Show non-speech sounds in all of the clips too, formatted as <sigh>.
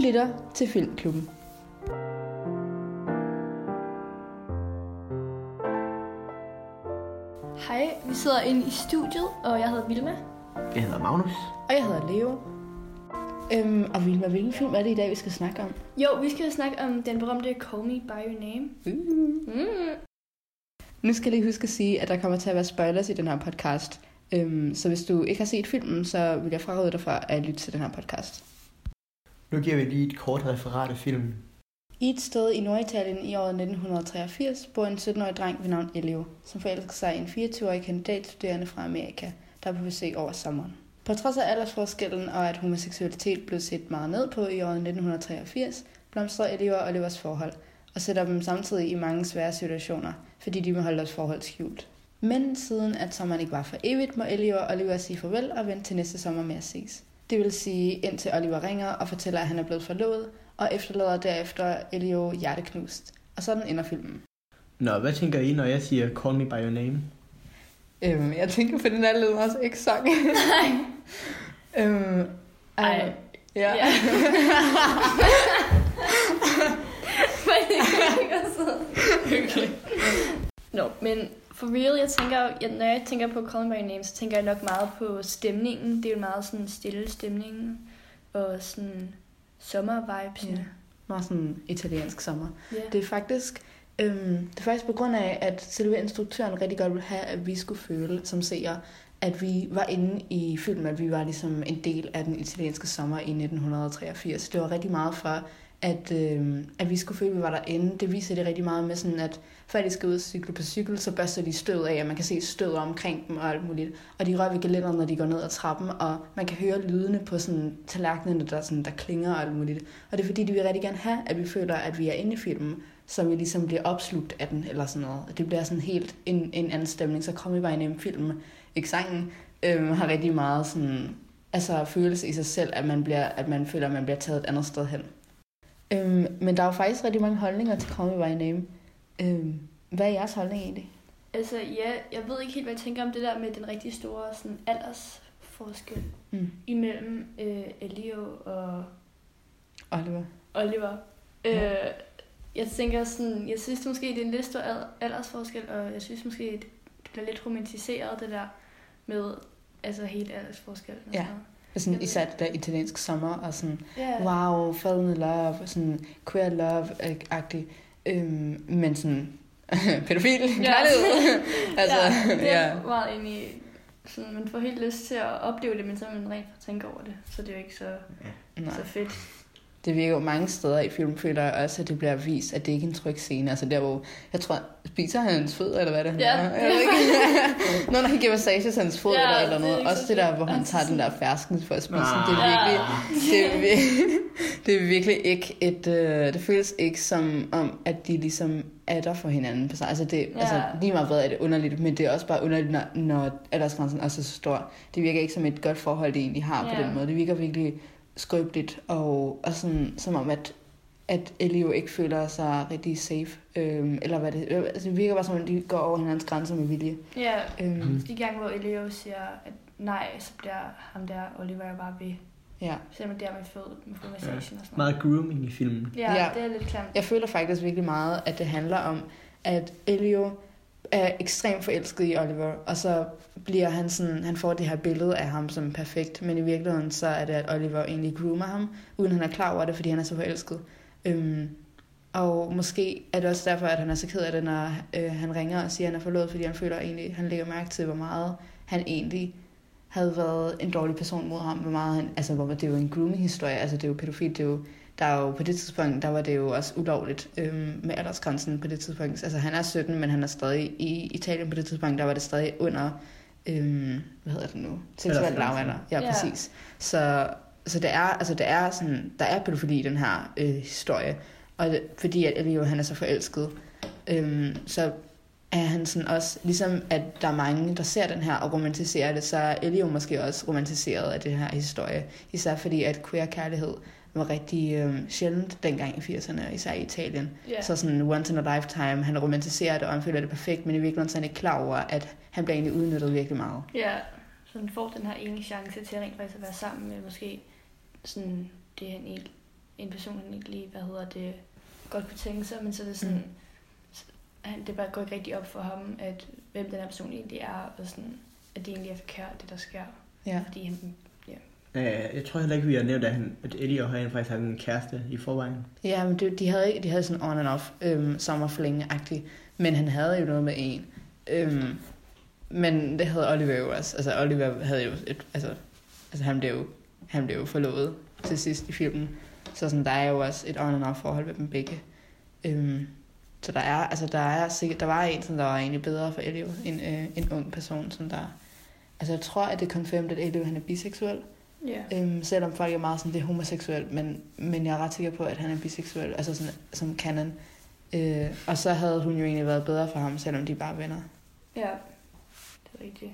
lytter til Filmklubben. Hej, vi sidder inde i studiet, og jeg hedder Vilma. Jeg hedder Magnus. Og jeg hedder Leo. Øhm, og Vilma, hvilken film er det i dag, vi skal snakke om? Jo, vi skal snakke om den berømte Call Me By Your Name. Uh. Mm. Nu skal jeg lige huske at sige, at der kommer til at være spoilers i den her podcast. Øhm, så hvis du ikke har set filmen, så vil jeg fraråde dig fra at lytte til den her podcast. Nu giver vi lige et kort referat af filmen. I et sted i Norditalien i året 1983 bor en 17-årig dreng ved navn Elio, som forelsker sig i en 24-årig kandidatstuderende fra Amerika, der er på besøg over sommeren. På trods af aldersforskellen og at homoseksualitet blev set meget ned på i året 1983, blomstrer Elio og Olivers forhold, og sætter dem samtidig i mange svære situationer, fordi de må holde deres forhold skjult. Men siden at sommeren ikke var for evigt, må Elio og Oliver sige farvel og vente til næste sommer med at ses. Det vil sige, indtil Oliver ringer og fortæller, at han er blevet forlovet, og efterlader derefter Elio hjerteknust. Og sådan ender filmen. Nå, hvad tænker I, når jeg siger Call Me By Your Name? Øhm, jeg tænker på den lidt også ikke sang. <laughs> Nej. øhm, Ej. Ja. Ja. <laughs> Okay. Nå, men for real, jeg tænker, jeg, når jeg tænker på Call Me By Your Name, så tænker jeg nok meget på stemningen. Det er jo meget sådan stille stemning, og sådan sommer-vibes. Ja. Meget sådan italiensk sommer. Ja. Det er faktisk... Øhm, det er faktisk på grund af, at selve instruktøren rigtig godt ville have, at vi skulle føle som seere, at vi var inde i filmen, at vi var ligesom en del af den italienske sommer i 1983. Det var rigtig meget for, at, øh, at vi skulle føle, at vi var derinde. Det viser det rigtig meget med sådan, at før de skal ud og cykle på cykel, så børster de støv af, og man kan se støv omkring dem og alt muligt. Og de rører ved gelænderne, når de går ned ad trappen, og man kan høre lydene på sådan tallerkenerne, der, sådan, der klinger og alt muligt. Og det er fordi, de vil rigtig gerne have, at vi føler, at vi er inde i filmen, så vi ligesom bliver opslugt af den, eller sådan noget. Det bliver sådan helt en, en anden stemning. Så kommer vi bare ind i en film, ikke sangen, øhm, har rigtig meget sådan, altså følelse i sig selv, at man, bliver, at man føler, at man bliver taget et andet sted hen. Øhm, men der er jo faktisk rigtig mange holdninger til Call Me By Name. Øhm, hvad er jeres holdning egentlig? Altså, ja, jeg ved ikke helt, hvad jeg tænker om det der med den rigtig store sådan, aldersforskel Mm. imellem øh, Elio og Oliver. Oliver. Øh, jeg tænker sådan, jeg synes måske, det er en lidt stor al- aldersforskel, og jeg synes måske, det bliver lidt romantiseret, det der med altså hele aldersforskellen. og Ja. sådan Sådan, især det der italiensk sommer, og sådan, Ja. wow, fall in love, sådan queer love-agtigt. Øhm, men sådan, <laughs> pædofil, Ja. kærlighed. <laughs> altså, ja, <laughs> det er ja. jeg meget enig i. Sådan, man får helt lyst til at opleve det, men så er man rent for tænke over det. Så det er jo ikke så, Nej. så fedt. Det virker jo mange steder i film, føler jeg også, at det bliver vist, at det ikke er en tryg scene. Altså der, hvor, jeg tror, spiser han hans fødder, eller hvad det er, han Ja. Jeg ved ikke. <laughs> Når han giver massage til hans fod, Ja, eller, eller det er noget. ikke Også så det der, hvor han tager den der fersken for at spise. Ah. Det er virkelig, Ja. det er, vir- <laughs> det er virkelig ikke et... Øh, det føles ikke som om, at de ligesom er der for hinanden. på sig. Altså, det, Ja. altså lige meget hvad er det underligt, men det er også bare underligt, når, når aldersgrænsen er så stor. Det virker ikke som et godt forhold, de egentlig har på Ja. den måde. Det virker virkelig skrøbeligt, og, og sådan, som om, at at Ellie jo ikke føler sig rigtig safe. Øhm, eller hvad det, øh, altså, det virker bare som om, de går over hinandens grænser med vilje. Ja, Øhm, Mhm. de gange, hvor Elio siger, at nej, så bliver ham der Oliver jo bare ved. ja. Selvom det er med fod, med fodmassagen og sådan noget. Meget grooming i filmen. Ja, Ja. det er lidt klamt. Jeg føler faktisk virkelig meget, at det handler om, at Elio er ekstremt forelsket i Oliver, og så bliver han sådan, han får det her billede af ham som perfekt, men i virkeligheden så er det, at Oliver egentlig groomer ham, uden han er klar over det, fordi han er så forelsket. Øhm, og måske er det også derfor, at han er så ked af det, når øh, han ringer og siger, at han er forlovet, fordi han føler egentlig, han lægger mærke til, hvor meget han egentlig havde været en dårlig person mod ham, hvor meget han, altså hvor det er jo en grooming-historie, altså det er jo pædofil, det er jo, der er jo på det tidspunkt, der var det jo også ulovligt øhm, med aldersgrænsen på det tidspunkt. Altså han er 17, men han er stadig i Italien på det tidspunkt, der var det stadig under, øhm, hvad hedder det nu, seksuel lavalder. Ja, ja, præcis. Så, så det er, altså det er sådan, der er pædofili i den her øh, historie, og det, fordi at Elio, han er så forelsket, øhm, så er han sådan også, ligesom at der er mange, der ser den her og romantiserer det, så er Elio måske også romantiseret af den her historie. Især fordi, at queer-kærlighed var rigtig øh, sjældent dengang i 80'erne, især i Italien. Ja. Så sådan once in a lifetime, han romantiserer det, og han føler det perfekt, men i virkeligheden så er han ikke klar over, at han bliver egentlig udnyttet virkelig meget. Ja, så han får den her ene chance til rent faktisk at være sammen med måske sådan det, han egentlig, en person, han ikke lige, hvad hedder det, godt kunne tænke sig, men så er det sådan, mm. han, det bare går ikke rigtig op for ham, at hvem den her person egentlig er, og sådan, at det egentlig er forkert, det der sker. Ja. Fordi han, Øh, jeg tror heller ikke, vi har nævnt, at, han, at Ellie og han faktisk havde en kæreste i forvejen. Ja, men det, de, havde, ikke- de havde sådan on and off øhm, sommerflænge-agtigt, men han havde jo noget med en. Øhm, men det havde Oliver jo også. Altså Oliver havde jo et, altså, altså han blev jo, han blev jo forlovet til sidst i filmen. Så sådan, der er jo også et on and off forhold med dem begge. Øhm, så der er, altså der er sikkert, der var en, som der var egentlig bedre for Elio, en, øh, en ung person, som der, altså jeg tror, at det er confirmed, at Elio han er biseksuel ja. Øhm, selvom folk er meget sådan, det er homoseksuelt, men, men jeg er ret sikker på, at han er biseksuel, altså sådan, som canon. Øh, og så havde hun jo egentlig været bedre for ham, selvom de bare er venner. ja, det er rigtigt.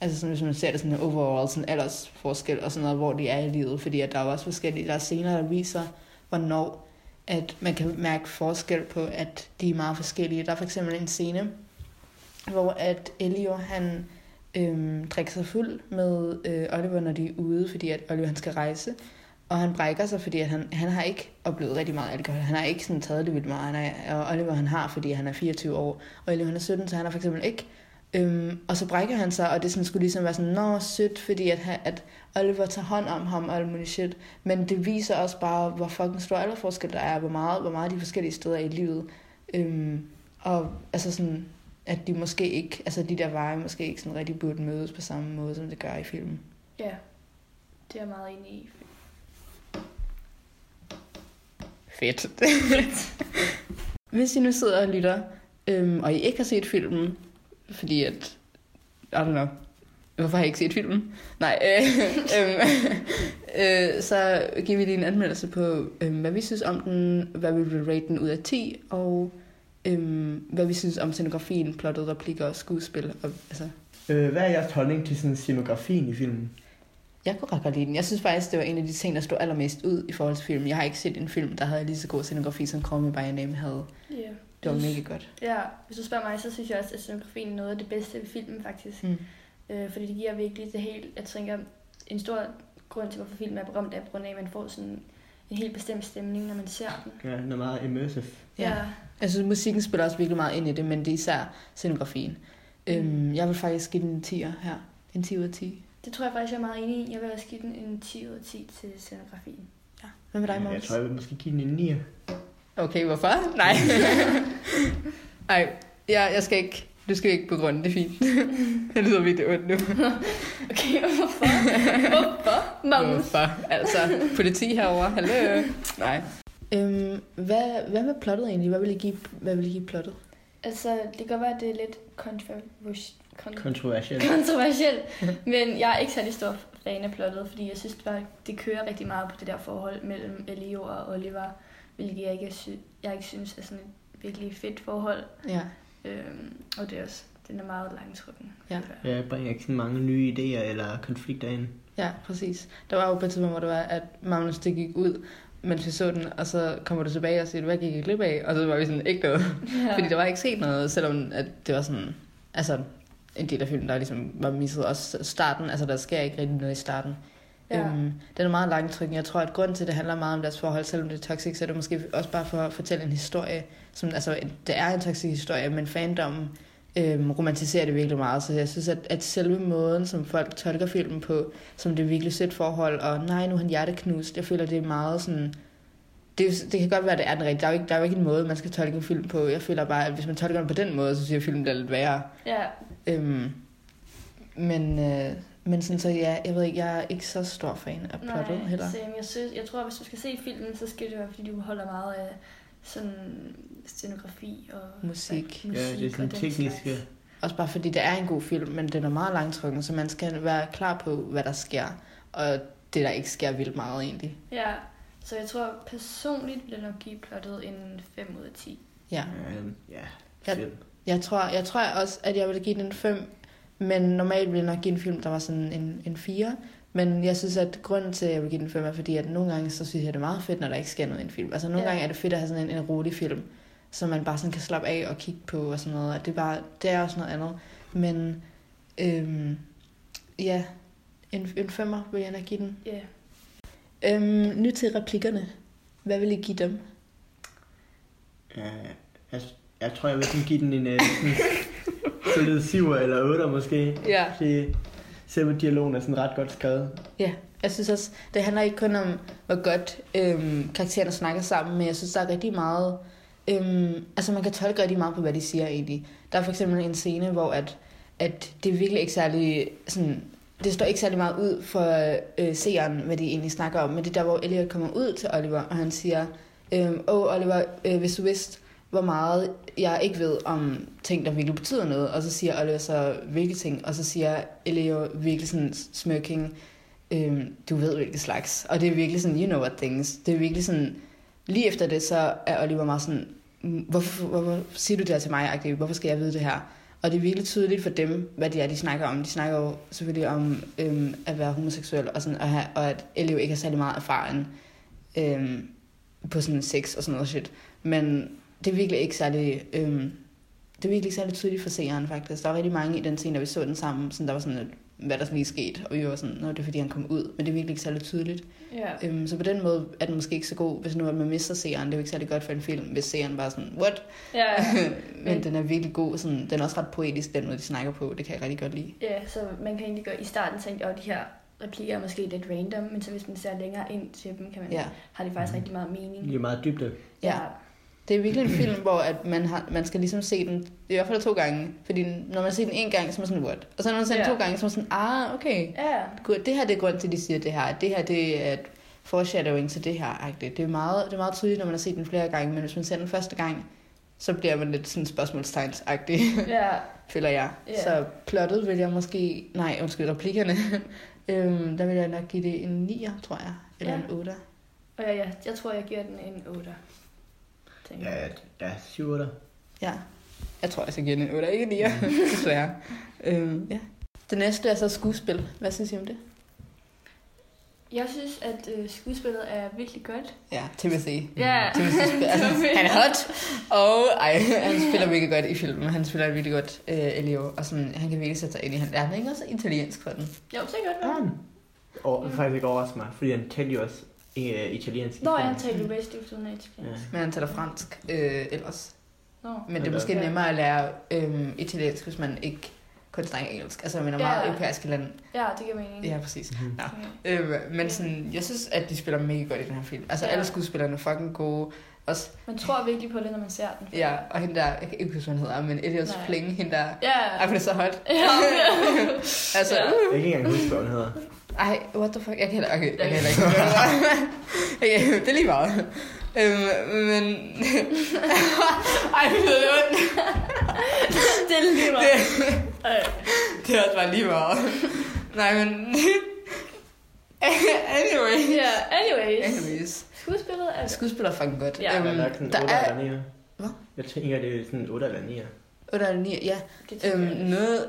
Altså sådan, hvis man ser det sådan overall, sådan aldersforskel og sådan noget, hvor de er i livet. Fordi at der er også forskellige, der er scener, der viser, hvornår at man kan mærke forskel på, at de er meget forskellige. Der er for eksempel en scene, hvor at Elio, han øhm, drikke sig fuld med øh, Oliver, når de er ude, fordi at Oliver han skal rejse. Og han brækker sig, fordi at han, han har ikke oplevet rigtig meget alkohol. Han har ikke sådan taget det vildt meget. Han er, og Oliver han har, fordi han er 24 år. Og Oliver han er 17, så han har for eksempel ikke. Øhm, og så brækker han sig, og det sådan, skulle ligesom være sådan, nå, sødt, fordi at, at Oliver tager hånd om ham og alt muligt shit. Men det viser også bare, hvor fucking stor alderforskel der er, hvor meget, hvor meget de forskellige steder i livet. Øhm, og altså sådan, at de måske ikke, altså de der veje måske ikke sådan rigtig burde mødes på samme måde, som det gør i filmen. Ja, det er jeg meget enig i. Fedt. Hvis I nu sidder og lytter, øhm, og I ikke har set filmen, fordi at, I don't know, hvorfor har I ikke set filmen? Nej, øh, <laughs> øh, øh, så giver vi lige en anmeldelse på, øh, hvad vi synes om den, hvad vi vil rate den ud af 10, og øh, hvad vi synes om scenografien, plottet, replikker og skuespil. Og, altså, Øh, hvad er jeres holdning til sådan scenografien i filmen? jeg kunne ret godt lide den. Jeg synes faktisk, det var en af de ting, der stod allermest ud i forhold til filmen. Jeg har ikke set en film, der havde lige så god scenografi, som Call Me By Your Name havde. Ja. Det var mega godt. Ja, hvis du spørger mig, så synes jeg også, at scenografien er noget af det bedste ved filmen, faktisk. Mm. Øh, fordi det giver virkelig det helt, jeg tænker, en stor grund til, hvorfor filmen er berømt, er på grund af, at man får sådan en helt bestemt stemning, når man ser den. Ja, den er meget immersive. Ja. Jeg synes, musikken spiller også virkelig meget ind i det, men det er især scenografien. Øhm, jeg vil faktisk give den en 10'er her. En 10 ud af 10. Det tror jeg faktisk, jeg er meget enig i. Jeg vil også give den en 10 ud af 10 til scenografien. Ja. Hvad med dig, jeg Måns? tror, jeg vil måske give den en 9. Okay, hvorfor? Nej. <laughs> Nej, jeg, jeg skal ikke. Du skal ikke begrunde, det er fint. <laughs> det lyder virkelig ondt nu. Okay, hvorfor? hvorfor, Magnus? Hvorfor? Altså, politi herovre. Hallo. Nej. Øhm, hvad, hvad med plottet egentlig? Hvad vil I give, hvad vil I give plottet? Altså, det kan godt være, at det er lidt kontrovers- kon- Kontroversielt. kontroversielt, <laughs> men jeg er ikke særlig stor fan af plottet, fordi jeg synes bare, det kører rigtig meget på det der forhold mellem Elio og Oliver, hvilket jeg ikke, sy- jeg ikke synes er sådan et virkelig fedt forhold. Ja. Øhm, og det er også, den er meget langtrykken. Ja. Ja, jeg bringer ikke så mange nye idéer eller konflikter ind. Ja, præcis. Der var jo på et tidspunkt, hvor det var, at Magnus det gik ud, mens vi så den, og så kommer du tilbage og siger, hvad gik I glip af? Og så var vi sådan, ikke noget. Ja. Fordi der var ikke sket noget, selvom at det var sådan, altså en del af filmen, der ligesom var misset. Også starten, altså der sker ikke rigtig noget i starten. Ja. Øhm, den er meget langtrykken. Jeg tror, at grunden til, at det handler meget om deres forhold, selvom det er toxic, så er det måske også bare for at fortælle en historie. Som, altså, det er en toxic historie, men fandommen øhm, romantiserer det virkelig meget. Så jeg synes, at, at selve måden, som folk tolker filmen på, som det er virkelig sødt forhold, og nej, nu er han hjerteknust, jeg føler, det er meget sådan... Det, det kan godt være, det er den rigtige. Der er, jo ikke, der er jo ikke en måde, man skal tolke en film på. Jeg føler bare, at hvis man tolker den på den måde, så synes jeg, at filmen bliver lidt værre. ja, Øhm, men, øh, men sådan så, ja, jeg ved ikke, jeg er ikke så stor fan af plottet nej, heller. same. Jeg, synes, jeg tror, at hvis du skal se filmen, så skal det være, fordi du holder meget af sådan scenografi og Musik. musik Ja, det er sådan og tekniske. slags. Også bare fordi det er en god film, men den er meget langtrykken, så man skal være klar på, hvad der sker. Og det, der ikke sker vildt meget egentlig. Ja, så jeg tror personligt vil jeg nok give plottet en 5 ud af 10. Ja. Ja, Ja. fem. Jeg tror, jeg tror også, at jeg ville give den en 5, men normalt ville jeg nok give en film, der var sådan en, en 4. Men jeg synes, at grunden til, at jeg vil give den 5, er fordi, at nogle gange, så synes jeg, det er meget fedt, når der ikke sker noget i en film. Altså nogle Ja. gange er det fedt at have sådan en, en rolig film, som man bare sådan kan slappe af og kigge på og sådan noget. Og det er, bare, det er også noget andet. Men øhm, ja, en, en femmer vil jeg nok give den. Ja, Øhm, nu til replikkerne. Hvad vil I give dem? Ja, jeg, jeg tror, jeg vil give den en øh, sådan solid 7 eller 8 måske. Ja. Fordi selve dialogen er sådan ret godt skrevet. Ja, jeg synes også, det handler ikke kun om, hvor godt øhm, karaktererne snakker sammen, men jeg synes, der er rigtig meget... Øhm, altså, man kan tolke rigtig meget på, hvad de siger egentlig. Der er for eksempel en scene, hvor at, at det er virkelig ikke særlig... Sådan, det står ikke særlig meget ud for øh, seeren, hvad de egentlig snakker om, men det er der, hvor Elliot kommer ud til Oliver, og han siger, øhm, åh oh, Oliver, øh, hvis du vidste, hvor meget jeg ikke ved om ting, der virkelig betyder noget, og så siger Oliver så, hvilke ting, og så siger Elio virkelig sådan smirking, øhm, du ved hvilke slags. Og det er virkelig sådan, you know what things. Det er virkelig sådan, lige efter det, så er Oliver meget sådan, mm, hvorfor, hvorfor siger du det her til mig, Agde? hvorfor skal jeg vide det her? Og det er virkelig tydeligt for dem, hvad det er, de snakker om. De snakker jo selvfølgelig om øhm, at være homoseksuel, og, sådan, og, have, og at Elio ikke har særlig meget erfaring øhm, på sådan sex og sådan noget shit. Men det er virkelig ikke særlig... Øhm, det er virkelig ikke særlig tydeligt for seeren, faktisk. Der var rigtig mange i den scene, da vi så den sammen, sådan, der var sådan, at, hvad der sådan lige skete, og vi var sådan, nå, det er fordi, han kom ud, men det er virkelig ikke særlig tydeligt. Ja. Øhm, så på den måde er den måske ikke så god, hvis nu at man mister seeren. Det er jo ikke særlig godt for en film, hvis seeren bare sådan, what? Ja, men <laughs> Men- den er virkelig god. Sådan, den er også ret poetisk, den måde, de snakker på. Det kan jeg rigtig godt lide. ja, så man kan egentlig godt i starten tænke, at de her replikker er måske lidt random, men så hvis man ser længere ind til dem, kan man, Ja. har det faktisk rigtig meget mening. Det er meget dybde. Ja. Det er virkelig en film, hvor at man, har, man skal ligesom se den, i hvert fald to gange. Fordi når man ser den en gang, så er man sådan, what? Og så når man ser den Ja. to gange, så er man sådan, ah, okay. Ja, Gud, Det her det er grund til, at de siger det her. Det her det er et foreshadowing til det her. agtigt. Det er, meget, det er meget tydeligt, når man har set den flere gange, men hvis man ser den første gang, så bliver man lidt sådan spørgsmålstegnsagtig, ja, <laughs> føler jeg. Ja. Så plottet vil jeg måske... Nej, undskyld, replikkerne. <laughs> øhm, der vil jeg nok give det en 9'er, tror jeg. Eller Ja. en 8'er. og jeg, jeg, jeg tror, jeg giver den en 8. tænker Ja, jeg. ja, 7 8. Ja. Jeg tror, jeg skal give den en 8'er, ikke en 9'er, <laughs> desværre. øhm, ja. Det næste er så skuespil. Hvad synes I om det? Jeg synes, at øh, skuespillet er virkelig godt. Ja, Timothy. Ja. Timothy <laughs> spiller, altså, han er hot, og ej, han spiller virkelig godt i filmen. Han spiller virkelig godt, øh, Elio, og sådan, han kan virkelig sætte sig ind i han. Er han ikke også italiensk for den? Jo, så godt Ja. Og det faktisk ikke overrasker mig, fordi han talte jo også øh, italiensk. Nå, jeg talte bedst uden at Ja. Men han taler fransk øh, ellers. Nå. Men det er måske nemmere at lære øh, italiensk, hvis man ikke kun snakker engelsk. Altså, man er meget Ja. europæiske lande. Ja, det giver mening. Ja, præcis. Mhm. Ja. Øh, men sådan, jeg synes, at de spiller mega godt i den her film. Altså, Ja. alle skuespillerne er fucking gode. Også, Man tror virkelig på det, når man ser den. ja, og hende der, jeg kan ikke huske, hvad hun hedder, men Elias. Plinge, hende der, Ja. ej, hun er så hot. Ja. <laughs> Altså, Ja. Jeg kan ikke engang huske, hvad hun hedder. Ej, what the fuck? Jeg kan heller, okay, jeg kan heller ikke. <laughs> okay, det er lige meget. Øhm, men... <laughs> Ej, det lyder ondt. <laughs> det er lige meget. Det, det er også bare lige meget. Nej, men... anyway. Ja, anyways. Anyways. Skuespillet er... Skuespiller er fucking godt. Ja. Øhm, Jeg er sådan der 8 er... eller 9. Hvad? Jeg tænker, det er sådan 8 eller 9. 8 eller 9, ja. Det Øhm, noget...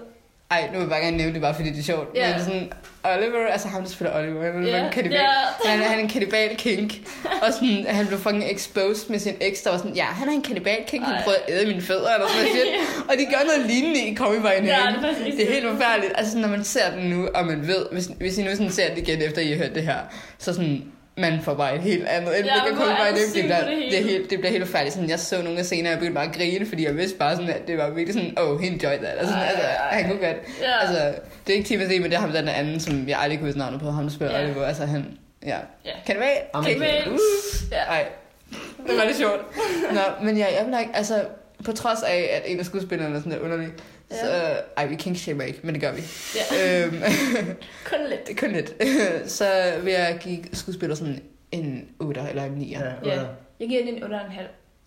Ej, nu vil jeg bare gerne nævne det, bare fordi det er sjovt. Ja. Men sådan, Oliver, altså ham, der spiller Oliver, han, yeah. kannibal, ja. <laughs> han, er- han er en kannibal kink. Og sådan, han blev fucking exposed med sin eks, der var sådan, ja, han er en kannibal kink, han prøvede at æde mine fødder, eller sådan noget. <laughs> Og de gør noget lignende i Call Me By Name. Ja, det er det er helt forfærdeligt. Altså, når man ser den nu, og man ved, hvis, hvis I nu sådan ser det igen, efter I har hørt det her, så sådan, man får bare et helt andet indblik Ja, By du Name. Det syg bliver, det det, er helt, det bliver helt forfærdeligt. Sådan, jeg så nogle af scenerne, og jeg begyndte bare at grine, fordi jeg vidste bare sådan, at det var virkelig sådan, oh, he enjoyed that. Altså, Ej, altså, ej, han kunne godt. Ja. Altså, det er ikke Timothy, men det er ham den anden, som jeg aldrig kunne huske navnet på. Ham, der spiller Ja. Oliver. Altså, han, ja. Ja. Kan det være? Kan- ikke. Uh. Ja. Ej, det var lidt sjovt. Nå, men ja, jeg vil ikke, altså, på trods af, at en af skuespillerne er sådan lidt underlig, Ja. så, ej, vi king shamer ikke, men det gør vi. Ja, øhm, <laughs> kun lidt. er kun lidt. <laughs> så vil jeg give skuespiller sådan en 8 eller en 9'er. Ja, Ja. 8. Jeg giver den en 8,5.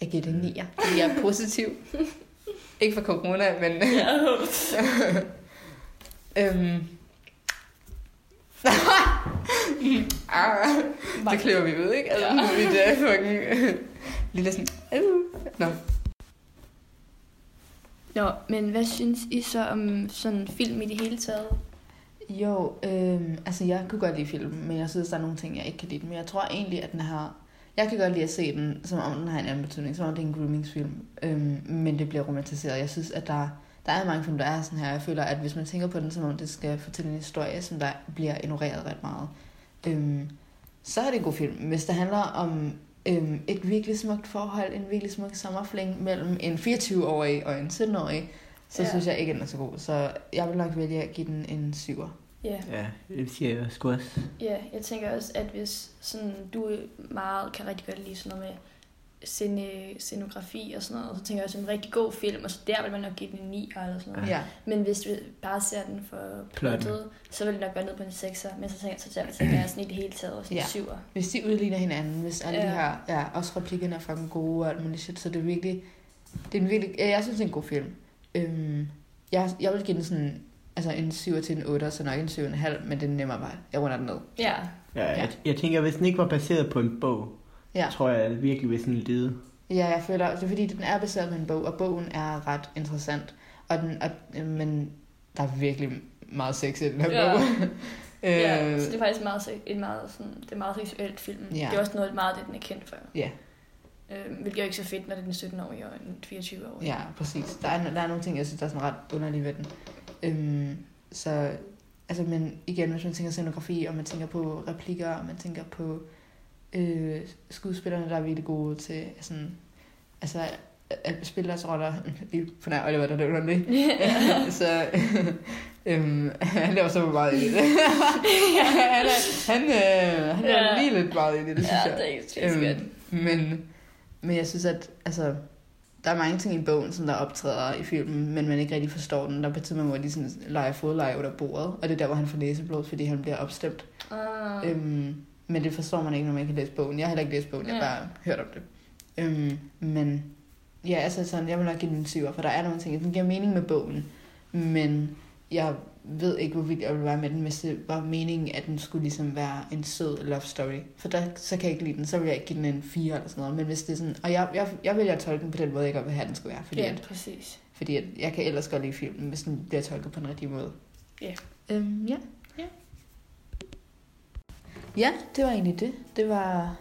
Jeg giver det en 9'er, fordi <laughs> jeg er positiv. ikke for corona, men... Ja. øhm, ah, det klipper vi ud, ikke? Altså, Ja. mit uh, fucking lille sådan... Uh. Nå. Nå, men hvad synes I så om sådan film i det hele taget? Jo, øh, altså jeg kunne godt lide filmen, men jeg synes, der er nogle ting, jeg ikke kan lide. Men jeg tror egentlig, at den har... Jeg kan godt lide at se den, som om den har en anden betydning, som om det er en groomingsfilm. Øh, men det bliver romantiseret. Jeg synes, at der, der er mange film, der er sådan her. Jeg føler, at hvis man tænker på den, som om det skal fortælle en historie, som der bliver ignoreret ret meget, øh, så er det en god film. Hvis det handler om øhm, et virkelig smukt forhold, en virkelig smuk sommerfling mellem en 24-årig og en 17-årig, så Ja. synes jeg ikke, den er så god. Så jeg vil nok vælge at give den en 7'er. Ja. Ja, det siger jeg sgu også. ja, jeg tænker også, at hvis sådan, du meget kan rigtig godt lide sådan noget med scene, scenografi og sådan noget, så tænker jeg også en rigtig god film, og så der vil man nok give den en 9 eller sådan noget. Ja. Men hvis vi bare ser den for plottet, så vil det nok være ned på en 6'er, men så tænker, så tænker, så tænker jeg sådan i det hele taget også en Ja. 7'er. Hvis de udligner hinanden, hvis alle ja. de Ja. her, ja, også replikkerne er fucking gode og alt muligt shit, så det er virkelig, det er en virkelig, ja, jeg synes, det er en god film. Øhm, jeg, jeg vil give den sådan, altså en 7 til en 8, så nok en 7,5, men det er nemmere bare, jeg runder den ned. Ja, Ja, jeg, jeg tænker, hvis den ikke var baseret på en bog, Ja. tror jeg virkelig, hvis den lide. Ja, jeg føler, det er fordi, den er baseret på en bog, og bogen er ret interessant. Og den, og, øh, men der er virkelig meget sex i den her Ja. bog. ja, øh, så det er faktisk meget, en meget, sådan, det er meget seksuelt film. Ja. Det er også noget meget, det den er kendt for. Ja. Øh, hvilket er jo ikke så fedt, når det er den 17-årige og en 24-årige. Ja, præcis. Der er, der er nogle ting, jeg synes, der er sådan ret underlige ved den. Øhm, så, altså, men igen, hvis man tænker scenografi, og man tænker på replikker, og man tænker på øh, skuespillerne, der er virkelig gode til sådan, altså, at spille deres roller. <laughs> Lige på nær Oliver, der løber det. <laughs> så <laughs> øhm, han laver så meget i det. han han, øh, han er Ja. lige lidt meget i det, det synes ja, jeg. det er øhm, godt. Men, men jeg synes, at altså, der er mange ting i bogen, som der optræder i filmen, men man ikke rigtig forstår den. Der er på et tidspunkt, hvor de sådan leger fodleje under bordet, og det er der, hvor han får næseblod, fordi han bliver opstemt. Ah, Øhm, men det forstår man ikke, når man ikke har læst bogen. Jeg har heller ikke læst bogen, jeg har Ja. bare hørt om det. Øhm, men ja, altså sådan, jeg vil nok give den en syver, for der er nogle ting, den giver mening med bogen, men jeg ved ikke, hvorvidt jeg vil være med den, hvis det var meningen, at den skulle ligesom være en sød love story. For der, så kan jeg ikke lide den, så vil jeg ikke give den en 4 eller sådan noget. Men hvis det er sådan, og jeg, jeg, jeg vil jeg tolke den på den måde, jeg godt vil have, den skulle være. Fordi, ja, at, præcis. fordi at jeg kan ellers godt lide filmen, hvis den bliver tolket på den rigtige måde. Ja. Øhm, ja. Ja. Ja, det var egentlig det. Det var...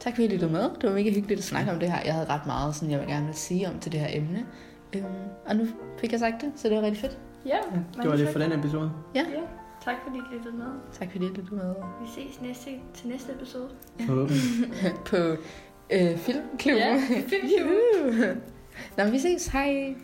Tak fordi I lyttede med. Det var mega hyggeligt at snakke om det her. Jeg havde ret meget, sådan jeg vil gerne vil sige om til det her emne. Øhm, og nu fik jeg sagt det, så det var rigtig fedt. Ja, Det var det for den episode. Ja, tak fordi I lyttede med. Tak fordi I lyttede med Vi ses næste, til næste episode. Forhåbentlig. <laughs> på øh, Filmklubben. Ja, Filmklubben. Nå, vi ses. Hej.